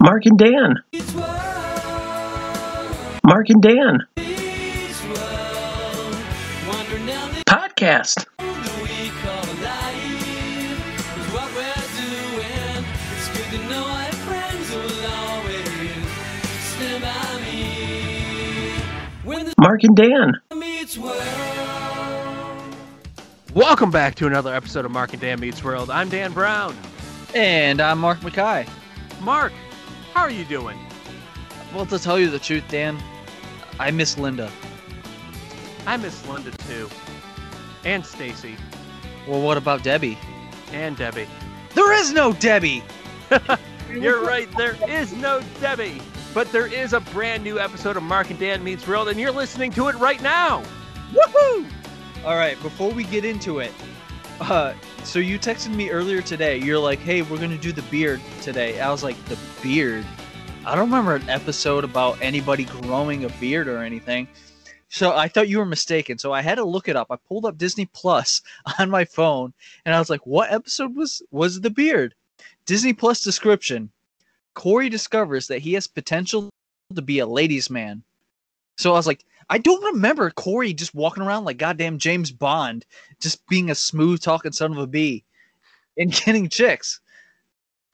Mark and Dan. Mark and Dan. Podcast. Mark and Dan. Welcome back to another episode of Mark and Dan Meets World. I'm Dan Brown. And I'm Mark Mackay. Mark, how are you doing? Well, to tell you the truth, Dan, I miss Linda. I miss Linda too. And Stacy. Well, what about Debbie? And Debbie. There is no Debbie! You're right, there is no Debbie. But there is a brand new episode of Mark and Dan Meets World, and you're listening to it right now. Woohoo! All right, before we get into it, uh, so you texted me earlier today. You're like, "Hey, we're gonna do the beard today." I was like, "The beard." I don't remember an episode about anybody growing a beard or anything. So I thought you were mistaken. So I had to look it up. I pulled up Disney Plus on my phone, and I was like, "What episode was was the beard?" Disney Plus description: Corey discovers that he has potential to be a ladies' man. So I was like, I don't remember Corey just walking around like goddamn James Bond, just being a smooth talking son of a bee and getting chicks.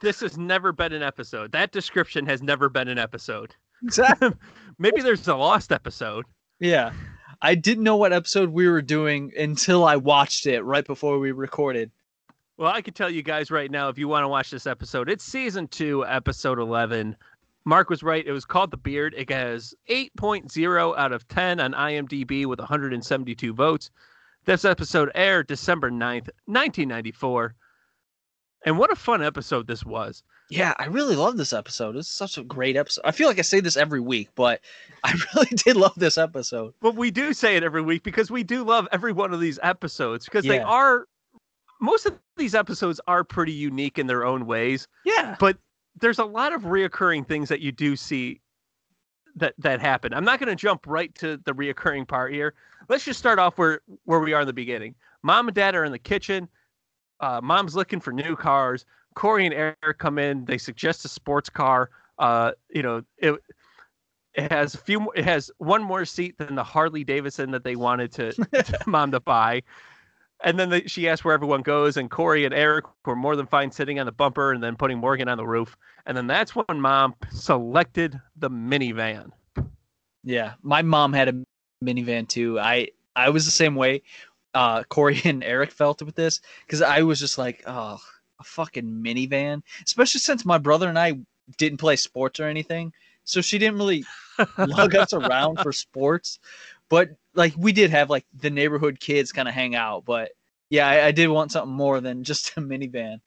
This has never been an episode. That description has never been an episode. Exactly. Maybe there's a lost episode. yeah. I didn't know what episode we were doing until I watched it right before we recorded. Well, I can tell you guys right now if you want to watch this episode, it's season two, episode 11. Mark was right. It was called The Beard. It has 8.0 out of 10 on IMDb with 172 votes. This episode aired December 9th, 1994. And what a fun episode this was. Yeah, I really love this episode. It's such a great episode. I feel like I say this every week, but I really did love this episode. But we do say it every week because we do love every one of these episodes because they are, most of these episodes are pretty unique in their own ways. Yeah. but there's a lot of reoccurring things that you do see that that happen. I'm not going to jump right to the reoccurring part here. Let's just start off where where we are in the beginning. Mom and Dad are in the kitchen. Uh, Mom's looking for new cars. Corey and Eric come in. They suggest a sports car. Uh, you know, it it has a few. It has one more seat than the Harley Davidson that they wanted to, to Mom to buy. And then they, she asked where everyone goes, and Corey and Eric were more than fine sitting on the bumper and then putting Morgan on the roof. And then that's when Mom selected the minivan. Yeah, my mom had a minivan too. I I was the same way. Uh, Corey and Eric felt with this because I was just like, oh, a fucking minivan. Especially since my brother and I didn't play sports or anything, so she didn't really lug us around for sports. But like we did have like the neighborhood kids kind of hang out. But yeah, I, I did want something more than just a minivan.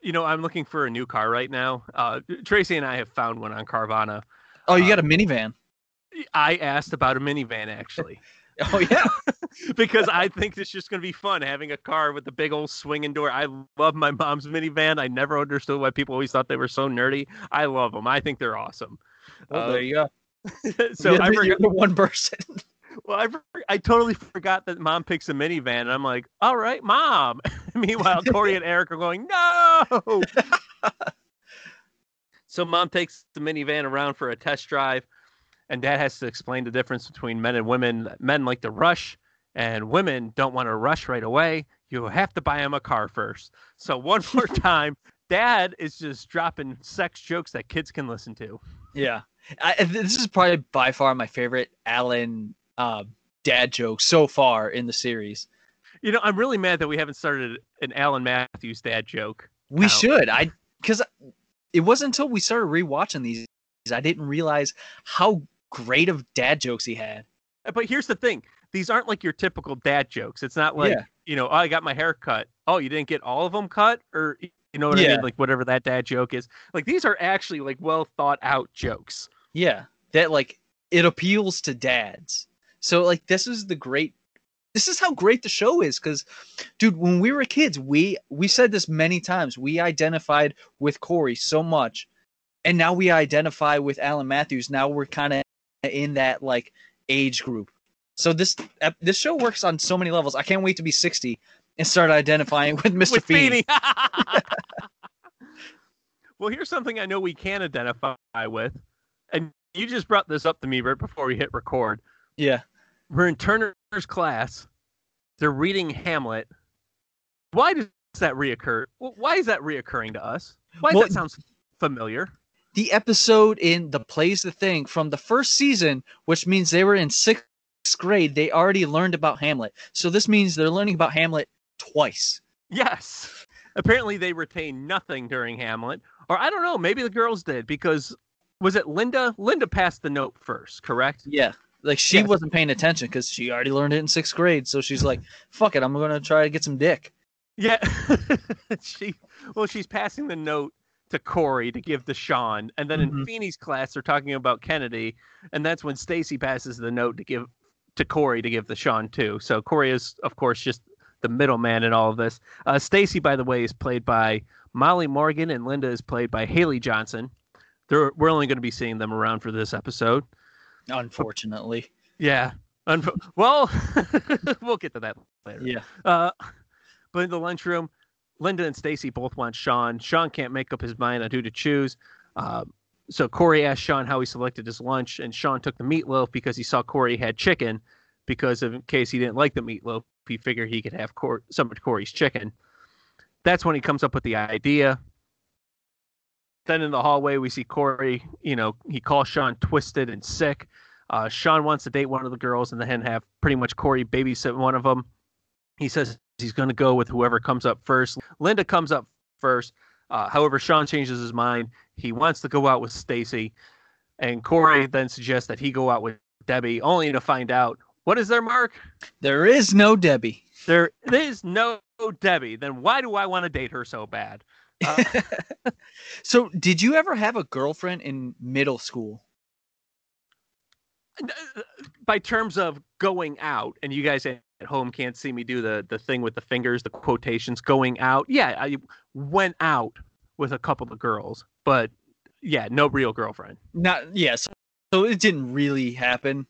You know, I'm looking for a new car right now. Uh, Tracy and I have found one on Carvana. Oh, you Uh, got a minivan? I asked about a minivan actually Oh yeah. because I think it's just going to be fun having a car with the big old swinging door. I love my mom's minivan. I never understood why people always thought they were so nerdy. I love them. I think they're awesome. Well, Uh, there you go. so You're I forgot, you're the one person. Well, I, I totally forgot that mom picks a minivan, and I'm like, all right, mom. Meanwhile, Corey and Eric are going, no. so mom takes the minivan around for a test drive, and dad has to explain the difference between men and women. Men like to rush, and women don't want to rush right away. You have to buy them a car first. So one more time, dad is just dropping sex jokes that kids can listen to. Yeah, I, this is probably by far my favorite Alan uh, dad jokes so far in the series. You know, I'm really mad that we haven't started an Alan Matthews dad joke. We should. I because it wasn't until we started rewatching these I didn't realize how great of dad jokes he had. But here's the thing: these aren't like your typical dad jokes. It's not like Yeah. you know, oh, I got my hair cut. Oh, you didn't get all of them cut, or you know what I mean? Like whatever that dad joke is. Like these are actually like well thought out jokes. Yeah, that like it appeals to dads. So like this is the great. This is how great the show is because, dude, when we were kids, we we said this many times. We identified with Corey so much, and now we identify with Alan Matthews. Now we're kind of in that like age group. So this this show works on so many levels. I can't wait to be sixty and start identifying with Mr. With. Feeny. Well, here's something I know we can identify with, and you just brought this up to me right before we hit record. Yeah. We're in Turner's class. They're reading Hamlet. Why does that reoccur? Why is that reoccurring to us? Why Well, that sounds familiar? The episode in the plays the thing from the first season, which means they were in sixth grade, they already learned about Hamlet. So this means they're learning about Hamlet twice. Yes. Apparently, they retain nothing during Hamlet, or I don't know. Maybe the girls did because was it Linda? Linda passed the note first, correct? Yeah. Like she wasn't paying attention because she already learned it in sixth grade. So she's like, fuck it, I'm gonna try to get some dick. Yeah. she well, she's passing the note to Corey to give to Sean, and then in Mhm. Feeny's class they're talking about Kennedy, and that's when Stacy passes the note to give to Corey to give to Sean too. So Corey is, of course, just the middleman in all of this. Uh, Stacy, by the way, is played by Molly Morgan, and Linda is played by Haley Johnson. They're, we're only going to be seeing them around for this episode. Unfortunately. Yeah. Unfo- well, we'll get to that later. Yeah. Uh, but in the lunchroom, Linda and Stacy both want Sean. Sean can't make up his mind on who to choose. Uh, so Corey asked Sean how he selected his lunch, and Sean took the meatloaf because he saw Corey had chicken. Because of, in case he didn't like the meatloaf, he figured he could have Cor- some of Corey's chicken. That's when he comes up with the idea. Then in the hallway, we see Corey. You know, he calls Sean twisted and sick. Uh, Sean wants to date one of the girls and then have pretty much Corey babysit one of them. He says he's going to go with whoever comes up first. Linda comes up first. Uh, however, Sean changes his mind. He wants to go out with Stacy, and Corey then suggests that he go out with Debbie, only to find out what is there, Mark? There is no Debbie. There is no Debbie. Then why do I want to date her so bad? Uh, So did you ever have a girlfriend in middle school? by terms of going out, and you guys at home can't see me do the the thing with the fingers, the quotations, going out. Yeah, I went out with a couple of girls, but yeah, no real girlfriend. Not yes. So it didn't really happen.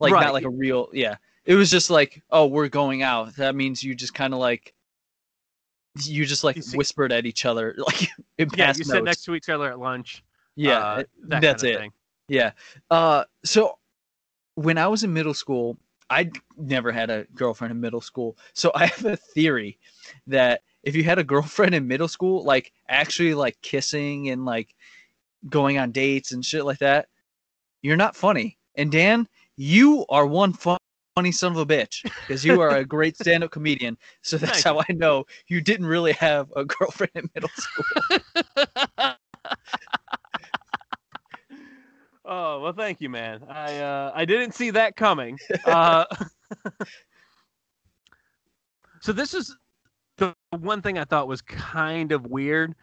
Like Right. not like a real yeah. It was just like, oh, we're going out. That means you just kind of like you just like You see- whispered at each other like in Yeah, past you notes. sit next to each other at lunch. yeah, uh, that that's kind of it. Thing. Yeah. Uh, so when I was in middle school, I never had a girlfriend in middle school. So I have a theory that if you had a girlfriend in middle school, like actually like kissing and like going on dates and shit like that, you're not funny. And Dan, you are one fu- funny son of a bitch because you are a great stand-up comedian. So that's how I know you didn't really have a girlfriend in middle school. oh well, thank you, man. I uh, I didn't see that coming. Uh, so this is the one thing I thought was kind of weird.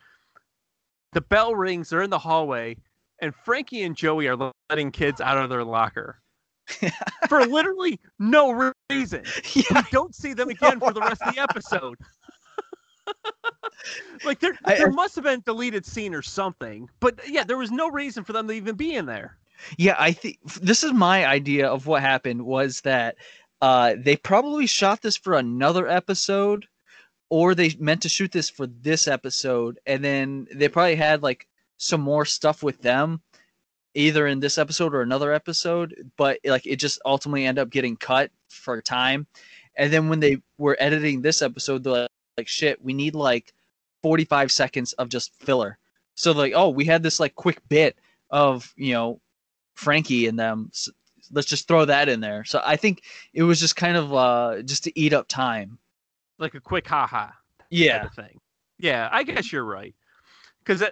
The bell rings. They're in the hallway, and Frankie and Joey are letting kids out of their locker for literally no reason. yeah, We don't see them again for the rest of the episode. like there, I- there must have been a deleted scene or something, but yeah, there was no reason for them to even be in there. Yeah, I think this is my idea of what happened was that uh, they probably shot this for another episode, or they meant to shoot this for this episode, and then they probably had like some more stuff with them, either in this episode or another episode. But like it just ultimately ended up getting cut for time, and then when they were editing this episode, they're like, like shit, we need like forty five seconds of just filler. So like, oh, we had this like quick bit of you know Frankie and them. S let's just throw that in there. So I think it was just kind of uh just to eat up time. Like a quick haha Yeah. of thing. Yeah, I guess you're right. Because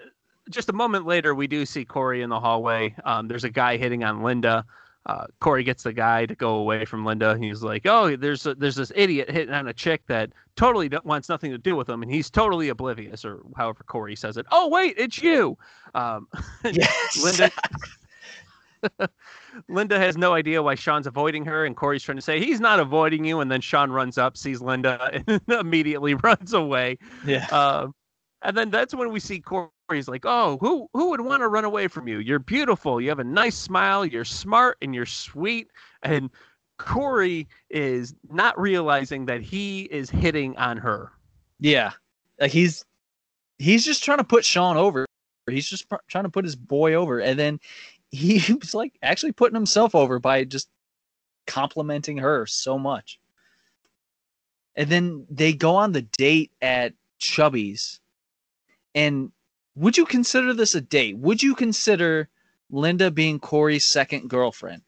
just a moment later, we do see Corey in the hallway. Um, there's a guy hitting on Linda. Uh, Corey gets the guy to go away from Linda. He's like, "Oh, there's a, there's this idiot hitting on a chick that totally wants nothing to do with him, and he's totally oblivious, or however Corey says it. Oh, wait, it's you." Um, Yes. Linda Linda has no idea why Sean's avoiding her, and Corey's trying to say he's not avoiding you, and then Sean runs up, sees Linda, and immediately runs away. yeah. Um, and then that's when we see Corey's like, "Oh, who who would want to run away from you? You're beautiful. You have a nice smile. You're smart, and you're sweet." And Corey is not realizing that he is hitting on her. Yeah. Like he's he's just trying to put Sean over. He's just pr- trying to put his boy over, and then he was like actually putting himself over by just complimenting her so much. And then they go on the date at Chubby's. And would you consider this a date? Would you consider Linda being Corey's second girlfriend?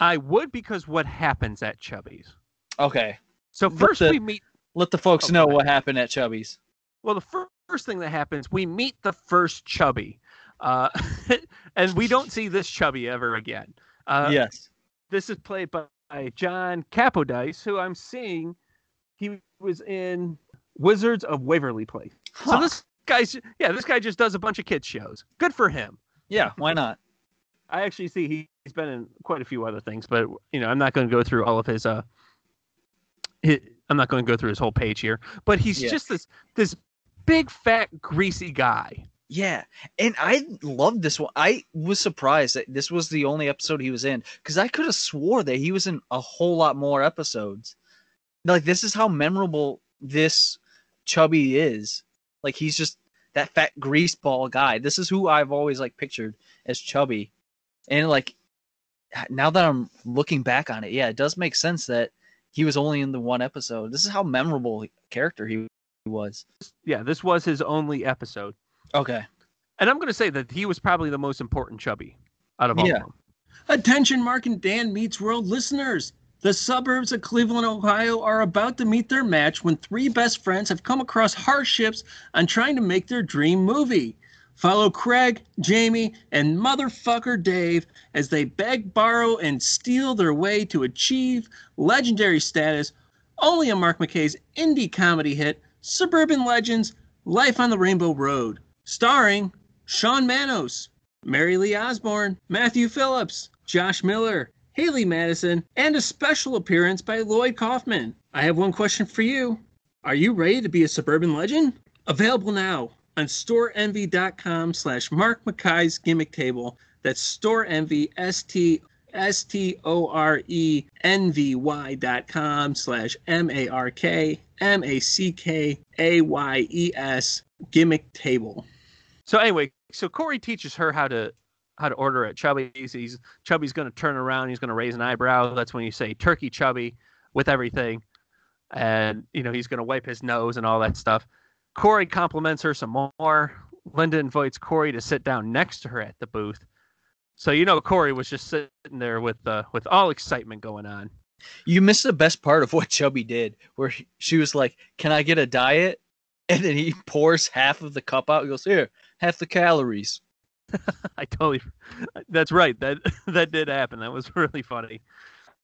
I would because what happens at Chubby's? Okay. So first the- we meet. Let the folks Oh, know what happened at Chubby's. Well, the fir- first thing that happens, we meet the first Chubby, uh, and we don't see this Chubby ever again. Uh, yes. This is played by John Capodice, who I'm seeing. He was in Wizards of Waverly Place. So this guy's yeah, this guy just does a bunch of kids shows. Good for him. Yeah, why not? I actually see he, he's been in quite a few other things, but you know, I'm not going to go through all of his. Uh, hi I'm not going to go through his whole page here, but he's Yeah. just this this big fat greasy guy. Yeah, and I love this one. I was surprised that this was the only episode he was in because I could have swore that he was in a whole lot more episodes. Like this is how memorable this chubby is. Like he's just that fat greaseball guy. This is who I've always like pictured as chubby, and like now that I'm looking back on it, yeah, it does make sense that he was only in the one episode. This is how memorable character he was. Yeah, this was his only episode, Okay. and I'm going to say that he was probably the most important Chubby out of all Yeah. of them. Attention, Mark and Dan Meets World listeners. The suburbs of Cleveland, Ohio are about to meet their match when three best friends have come across hardships on trying to make their dream movie. Follow Craig, Jamie, and motherfucker Dave as they beg, borrow, and steal their way to achieve legendary status only on Mark Mackay's indie comedy hit, Suburban Legends Life on the Rainbow Road. Starring Sean Manos, Mary Lee Osborne, Matthew Phillips, Josh Miller, Haley Madison, and a special appearance by Lloyd Kaufman. I have one question for you. Are you ready to be a suburban legend? Available now on storeenvy.com slash Mark Mackay's gimmick table. That's storeenvy, S-T S-T-O-R-E-N-V-Y dot com slash M-A-R-K-M-A-C-K-A-Y-E-S gimmick table. So anyway, so Corey teaches her how to how to order at Chubby's. He's Chubby's going to turn around. He's going to raise an eyebrow. That's when you say turkey Chubby with everything, and you know he's going to wipe his nose and all that stuff. Corey compliments her some more. Linda invites Corey to sit down next to her at the booth. So you know Corey was just sitting there with uh, with all excitement going on. You missed the best part of what Chubby did, where she was like, "Can I get a diet?" And then he pours half of the cup out. He goes, "Here, half the calories." I totally. That's right. That that did happen. That was really funny.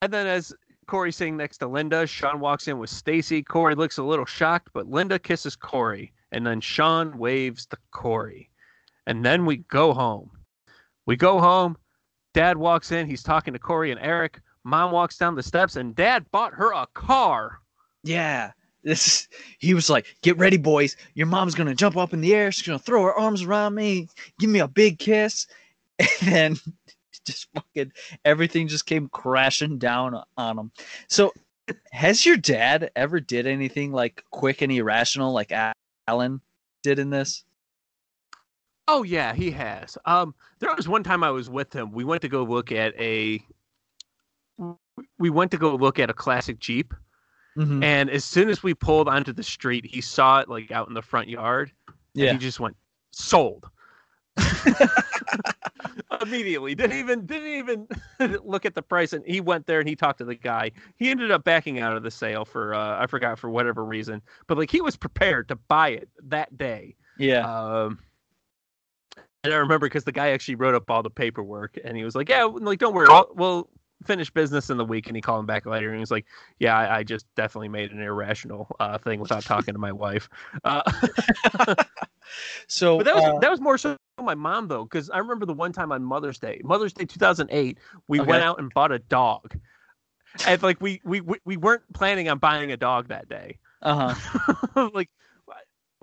And then as Corey's sitting next to Linda, Sean walks in with Stacy. Corey looks a little shocked, but Linda kisses Corey, and then Sean waves to Corey. And then we go home. We go home. Dad walks in. He's talking to Corey and Eric. Mom walks down the steps, and Dad bought her a car. Yeah, this. He was like, "Get ready, boys. Your mom's gonna jump up in the air. She's gonna throw her arms around me, give me a big kiss, and then just fucking everything just came crashing down on him." So, has your dad ever did anything like quick and irrational, like Alan did in this? Oh yeah, he has. Um, there was one time I was with him. We went to go look at a. We went to go look at a classic Jeep, Mhm. and as soon as we pulled onto the street, he saw it like out in the front yard. and Yeah. he just went sold. Immediately, didn't even didn't even look at the price, and he went there and he talked to the guy. He ended up backing out of the sale for uh, I forgot for whatever reason, but like he was prepared to buy it that day. Yeah. Um, and I remember because the guy actually wrote up all the paperwork, and he was like, "Yeah, like don't worry, we'll, we'll finish business in the week." And he called him back later, and he was like, "Yeah, I, I just definitely made an irrational uh, thing without talking to my wife." Uh, so but that was uh, that was more so my mom though, because I remember the one time on Mother's Day, Mother's Day 2008, we Okay. went out and bought a dog, and like we we we we weren't planning on buying a dog that day. uh-huh. like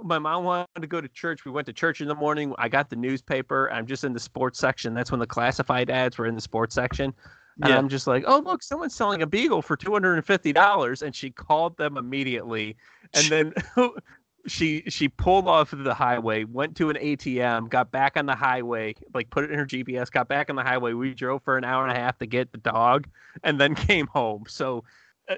my mom wanted to go to church. We went to church in the morning. I got the newspaper. I'm just in the sports section. That's when the classified ads were in the sports section. And Yeah. I'm just like, oh look, someone's selling a beagle for two hundred and fifty dollars, and she called them immediately. And then she she pulled off of the highway, went to an ATM, got back on the highway, like put it in her GPS, got back on the highway. We drove for an hour and a half to get the dog, and then came home. So uh,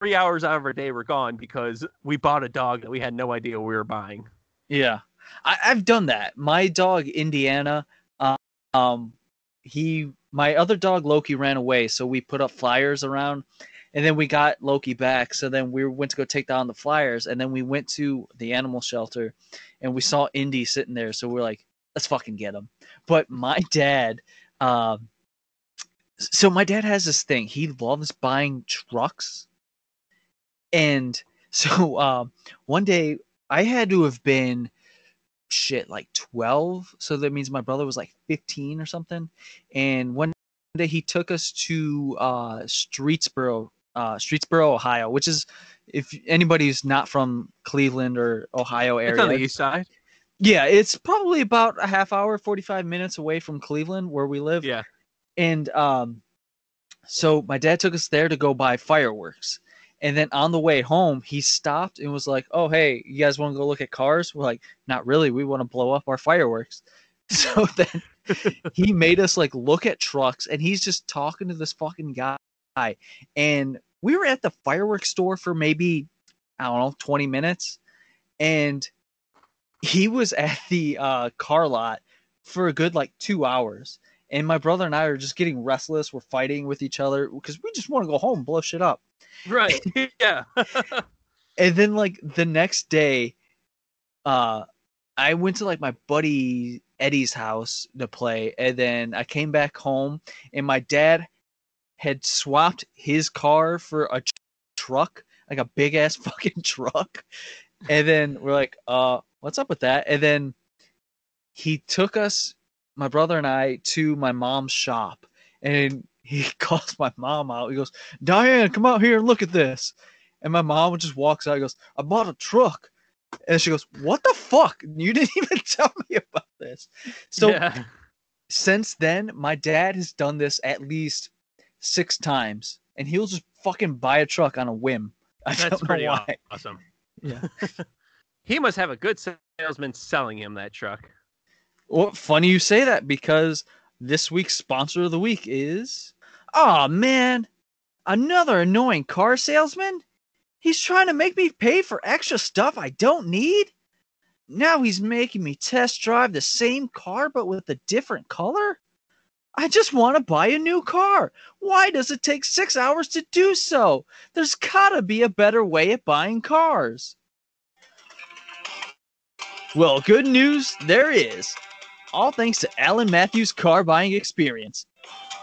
three hours out of our day were gone because we bought a dog that we had no idea we were buying. Yeah, I, I've done that. My dog Indiana, uh, um, he my other dog Loki ran away, so we put up flyers around, and then we got Loki back. So then we went to go take down the flyers, and then we went to the animal shelter, and we saw Indy sitting there. So we're like, let's fucking get him. But my dad, um, so my dad has this thing. He loves buying trucks, and so um, one day I had to have been shit like 12 so that means my brother was like 15 or something and one day he took us to uh streetsboro uh streetsboro ohio which is if anybody's not from cleveland or ohio area It's on the east side. yeah it's probably about a half hour 45 minutes away from cleveland where we live Yeah. and um so my dad took us there to go buy fireworks and then on the way home he stopped and was like oh hey you guys want to go look at cars? We're like not really. We want to blow up our fireworks. So then he made us like look at trucks and he's just talking to this fucking guy. And we were at the fireworks store for maybe i don't know 20 minutes. And he was at the uh, car lot for a good like two hours and my brother and i are just getting restless we're fighting with each other because we just want to go home blow shit up Right. yeah. and then like the next day uh i went to like my buddy eddie's house to play and then i came back home and my dad had swapped his car for a tr- truck like a big ass fucking truck and then we're like uh what's up with that and then he took us my brother and i to my mom's shop and he calls my mom out he goes diane come out here and look at this and my mom just walks out and goes, I bought a truck. And she goes, What the fuck? You didn't even tell me about this. So yeah. since then, my dad has done this at least six times. And he'll just fucking buy a truck on a whim. I That's don't know pretty why. awesome. Yeah. He must have a good salesman selling him that truck. Well, funny you say that because this week's sponsor of the week is. Oh man, another annoying car salesman? He's trying to make me pay for extra stuff I don't need? Now he's making me test drive the same car but with a different color? I just want to buy a new car. Why does it take six hours to do so? There's gotta be a better way at buying cars. Well, good news, there is. All thanks to Alan Matthews' car buying experience.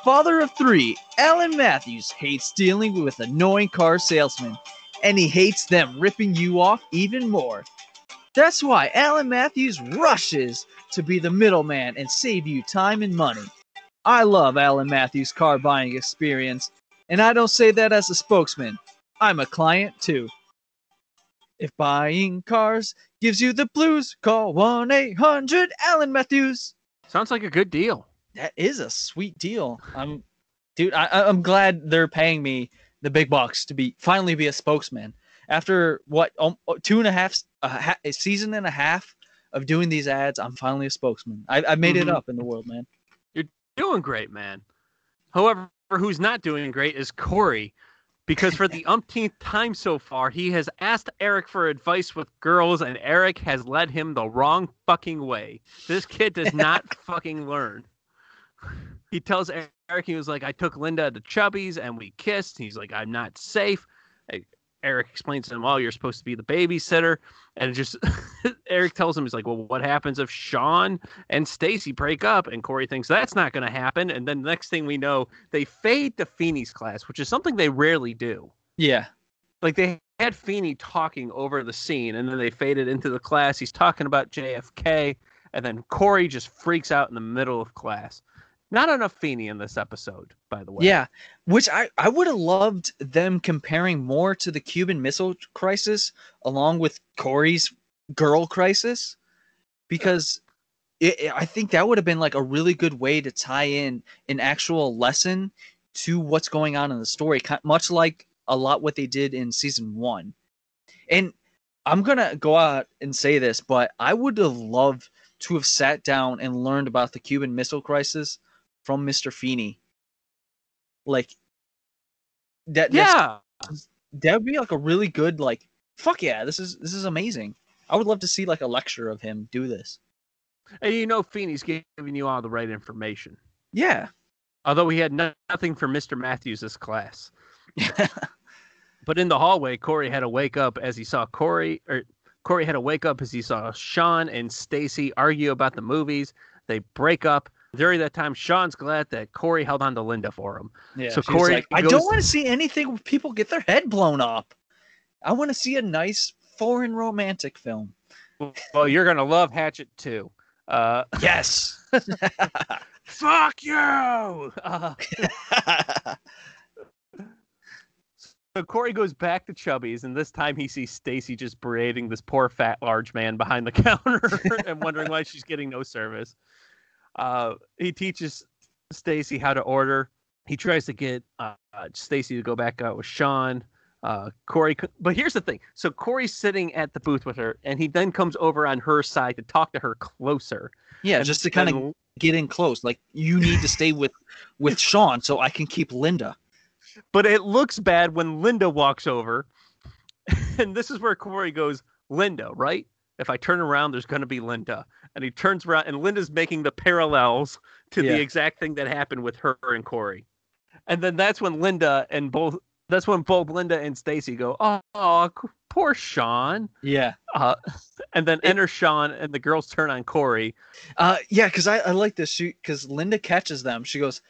Father of three, Alan Matthews hates dealing with annoying car salesmen, and he hates them ripping you off even more. That's why Alan Matthews rushes to be the middleman and save you time and money. I love Alan Matthews' car buying experience, and I don't say that as a spokesman. I'm a client too. If buying cars gives you the blues, call 1 800 Alan Matthews. Sounds like a good deal. That is a sweet deal. I'm, dude. I, I'm glad they're paying me the big bucks to be finally be a spokesman after what um, two and a half a, ha- a season and a half of doing these ads. I'm finally a spokesman. I, I made Mhm. it up in the world, man. You're doing great, man. However, who's not doing great is Corey, because for the umpteenth time so far, he has asked Eric for advice with girls, and Eric has led him the wrong fucking way. This kid does not fucking learn. He tells Eric he was like, "I took Linda to Chubby's and we kissed." He's like, "I'm not safe." Eric explains to him, "Oh, you're supposed to be the babysitter," and just Eric tells him, "He's like, well, what happens if Sean and Stacy break up?" And Corey thinks that's not going to happen. And then the next thing we know, they fade to Feeny's class, which is something they rarely do. Yeah, Like they had Feeny talking over the scene, and then they faded into the class. He's talking about JFK, and then Corey just freaks out in the middle of class. Not enough Feeny in this episode, by the way. yeah. Which I I would have loved them comparing more to the Cuban Missile Crisis along with Corey's girl crisis, because it, it- I think that would have been like a really good way to tie in an actual lesson to what's going on in the story, much like a lot what they did in season one. And I'm gonna go out and say this, but I would have loved to have sat down and learned about the Cuban Missile Crisis from Mr. Feeny. Like that. Yeah. that would be like a really good like. Fuck yeah, this is this is amazing. I would love to see like a lecture of him do this. And you know Feeny's giving you all the right information. Yeah. Although he had no- nothing for Mr. Matthews' class. But in the hallway, Corey had to wake up as he saw Corey, or Corey had to wake up as he saw Sean and Stacy argue about the movies. They break up. During that time, Sean's glad that Corey held on to Linda for him. Yeah. So Corey like, I don't want to see anything where people get their head blown up. I want to see a nice foreign romantic film. Well, you're gonna love Hatchet too. Uh, Yes. fuck you. Uh, so Corey goes back to Chubby's, and this time he sees Stacy just berating this poor fat large man behind the counter and wondering why she's getting no service. Uh, he teaches Stacy how to order. He tries to get uh, Stacy to go back out with Sean. Uh, Corey, but here's the thing. So Corey's sitting at the booth with her, and he then comes over on her side to talk to her closer. yeah, And just to kind of get in close. Like you need to stay with with Sean so I can keep Linda. but it looks bad when Linda walks over. And this is where Corey goes, Linda, right? If I turn around, there's going to be Linda. And he turns around, and Linda's making the parallels to Yeah. the exact thing that happened with her and Corey. And then that's when Linda and both, that's when both Linda and Stacy go, oh, oh, poor Sean. Yeah. Uh, and then enter Sean, and the girls turn on Corey. Uh yeah, because I, I like this shoot because Linda catches them. She goes,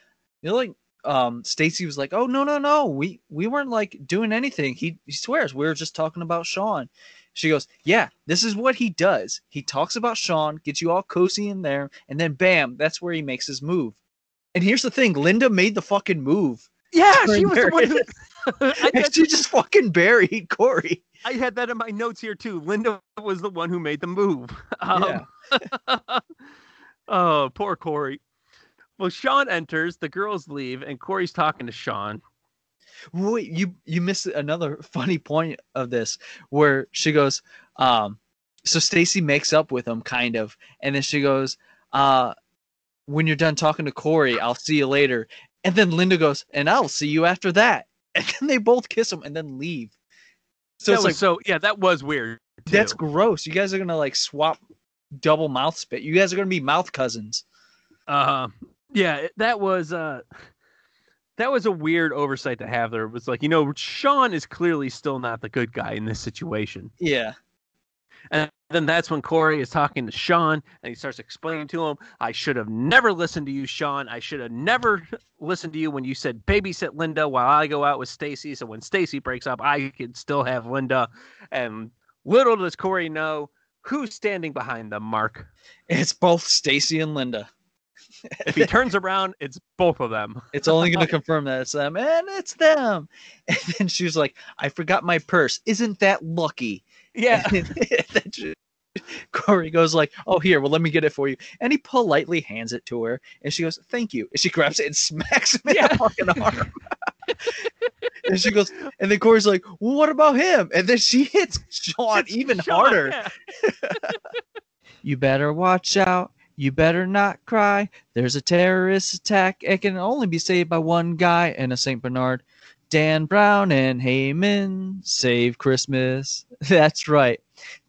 you know, like um Stacy was like, Oh no, no, no, we we weren't like doing anything. He he swears we were just talking about Sean. She goes, Yeah, this is what he does. He talks about Sean, gets you all cozy in there, and then bam, that's where he makes his move. And here's the thing, Linda made the fucking move. Yeah, she was the one who. And she just fucking buried Corey. I had that in my notes here too. Linda was the one who made the move. Um, oh, poor Corey. Well, Sean enters, the girls leave, and Corey's talking to Sean. Wait, you you missed another funny point of this where she goes, um, so Stacy makes up with him kind of, and then she goes, uh, when you're done talking to Corey, I'll see you later. And then Linda goes, and I'll see you after that. And then they both kiss him and then leave. So that it's was like so yeah, that was weird. that's gross. You guys are gonna like swap double mouth spit. You guys are gonna be mouth cousins. uh, yeah, that was uh, that was a weird oversight to have. There it was like you know Sean is clearly still not the good guy in this situation. Yeah. And then that's when Corey is talking to Sean and he starts explaining to him, I should have never listened to you, Sean. I should have never listened to you when you said babysit Linda while I go out with Stacy. So when Stacy breaks up, I can still have Linda. And little does Corey know who's standing behind them, Mark. It's both Stacy and Linda. If he turns around, it's both of them. It's only going to confirm that it's them, and it's them. And then she was like, "I forgot my purse. Isn't that lucky?" Yeah. She- Corey goes like, "Oh, here. Well, let me get it for you." And he politely hands it to her, and she goes, "Thank you." And she grabs it and smacks him in the fucking arm. and she goes, and then Corey's like, "Well, what about him?" And then she hits Sean It's even Sean, harder. yeah. You better watch out. You better not cry. There's a terrorist attack. It can only be saved by one guy and a St. Bernard. Dan Brown and Heyman save Christmas. That's right.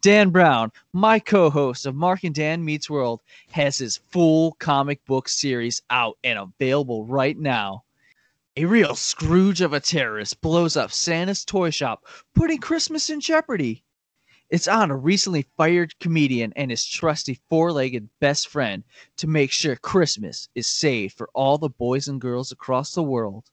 Dan Brown, my co host of Mark and Dan Meets World, has his full comic book series out and available right now. A real Scrooge of a terrorist blows up Santa's toy shop, putting Christmas in jeopardy. It's on a recently fired comedian and his trusty four legged best friend to make sure Christmas is saved for all the boys and girls across the world.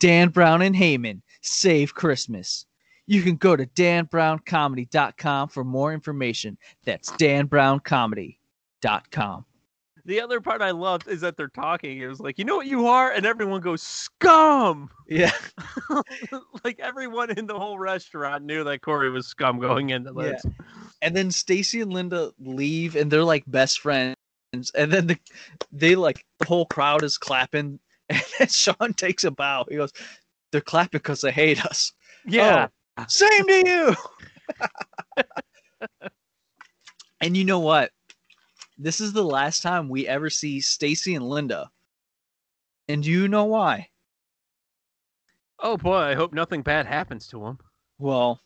Dan Brown and Heyman save Christmas. You can go to danbrowncomedy.com for more information. That's danbrowncomedy.com. The other part I loved is that they're talking. It was like, you know what you are? And everyone goes, scum. Yeah. like everyone in the whole restaurant knew that Corey was scum going into Yeah. And then Stacy and Linda leave and they're like best friends. And then the, they like the whole crowd is clapping. And then Sean takes a bow. He goes, They're clapping because they hate us. Yeah. Oh, same to you. and you know what? This is the last time we ever see Stacy and Linda. And do you know why? Oh boy, I hope nothing bad happens to him. Well,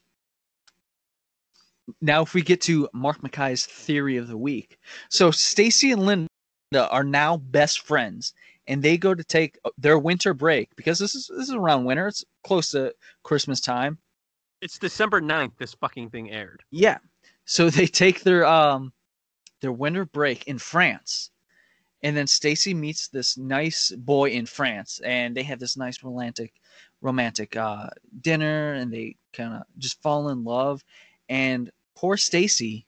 now if we get to Mark Mackay's theory of the week. So Stacy and Linda are now best friends and they go to take uh, their winter break because this is this is around winter. It's close to Christmas time. It's December 9th this fucking thing aired. Yeah. So they take their um their winter break in France. And then Stacy meets this nice boy in France and they have this nice romantic romantic uh dinner and they kind of just fall in love and poor Stacy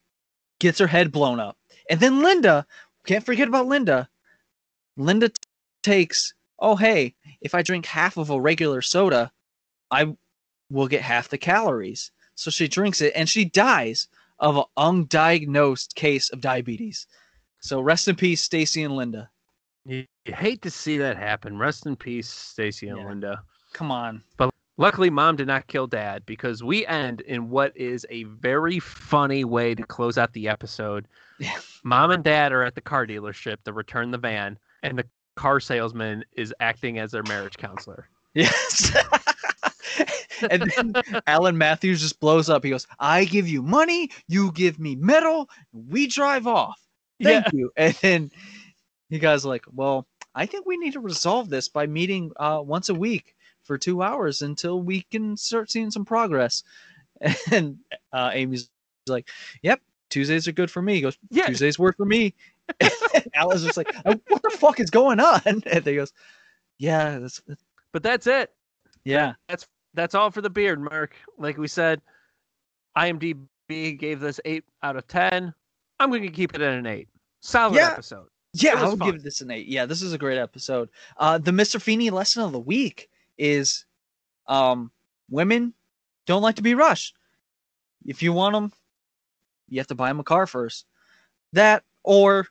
gets her head blown up. And then Linda, can't forget about Linda. Linda t- takes, oh hey, if I drink half of a regular soda, I will get half the calories. So she drinks it and she dies of an undiagnosed case of diabetes. So rest in peace, Stacy and Linda. You, you hate to see that happen. Rest in peace, Stacy and Yeah. Linda. Come on. But luckily, mom did not kill dad because we end in what is a very funny way to close out the episode. Yeah. Mom and dad are at the car dealership to return the van, and the car salesman is acting as their marriage counselor. Yes. and then Alan Matthews just blows up. He goes, I give you money, you give me metal, we drive off. Thank you. And then you guys are like, well, I think we need to resolve this by meeting uh, once a week for two hours until we can start seeing some progress. And uh, Amy's like, yep, Tuesdays are good for me. He goes, Yeah. Tuesdays work for me. Alan's just like, "Uh, what the fuck is going on? And he goes, yeah, that's, But that's it. yeah. That's all for the beard, Mark. Like we said, IMDb gave this eight out of ten. I'm going to keep it at an eight. Solid Yeah. episode. Yeah, I was would fun. give this an eight. Yeah, this is a great episode. Uh, the Mr. Feeny lesson of the week is, um, women don't like to be rushed. If you want them, you have to buy them a car first. That or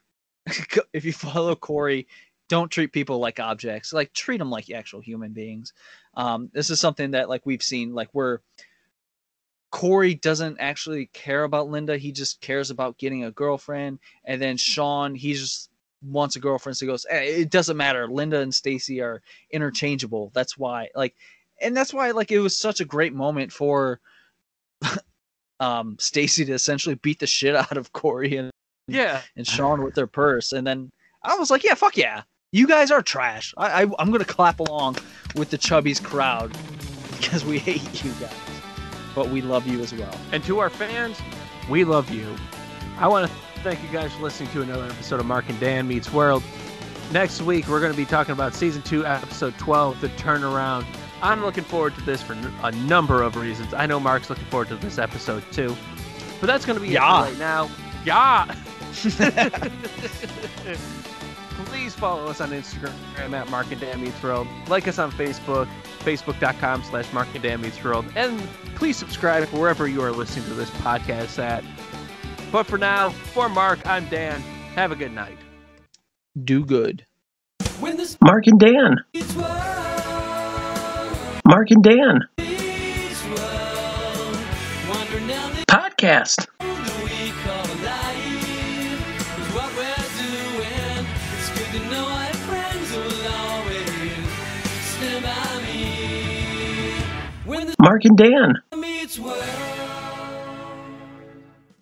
if you follow Corey, don't treat people like objects. Like treat them like actual human beings. Um, this is something that like we've seen like where Corey doesn't actually care about Linda. He just cares about getting a girlfriend. And then Sean, he just wants a girlfriend. So he goes, "Eh, it doesn't matter. Linda and Stacy are interchangeable. That's why, like, and that's why, like, it was such a great moment for um Stacy to essentially beat the shit out of Corey and, Yeah. and Sean with their purse. And then I was like, yeah, fuck yeah. You guys are trash. I, I I'm gonna clap along with the Chubbies crowd because we hate you guys, but we love you as well. And to our fans, we love you. I want to thank you guys for listening to another episode of Mark and Dan Meets World. Next week, we're going to be talking about season two, episode 12, The Turnaround. I'm looking forward to this for a number of reasons. I know Mark's looking forward to this episode too. But that's going to be Yeah. it for right now. Yeah. Please follow us on Instagram at Mark and Dan Meets World. Like us on Facebook, facebook.com slash Mark and Dan Meets World. And please subscribe wherever you are listening to this podcast at. But for now, for Mark, I'm Dan. Have a good night. Do good. Mark and Dan. Mark and Dan. Podcast. Mark and Dan.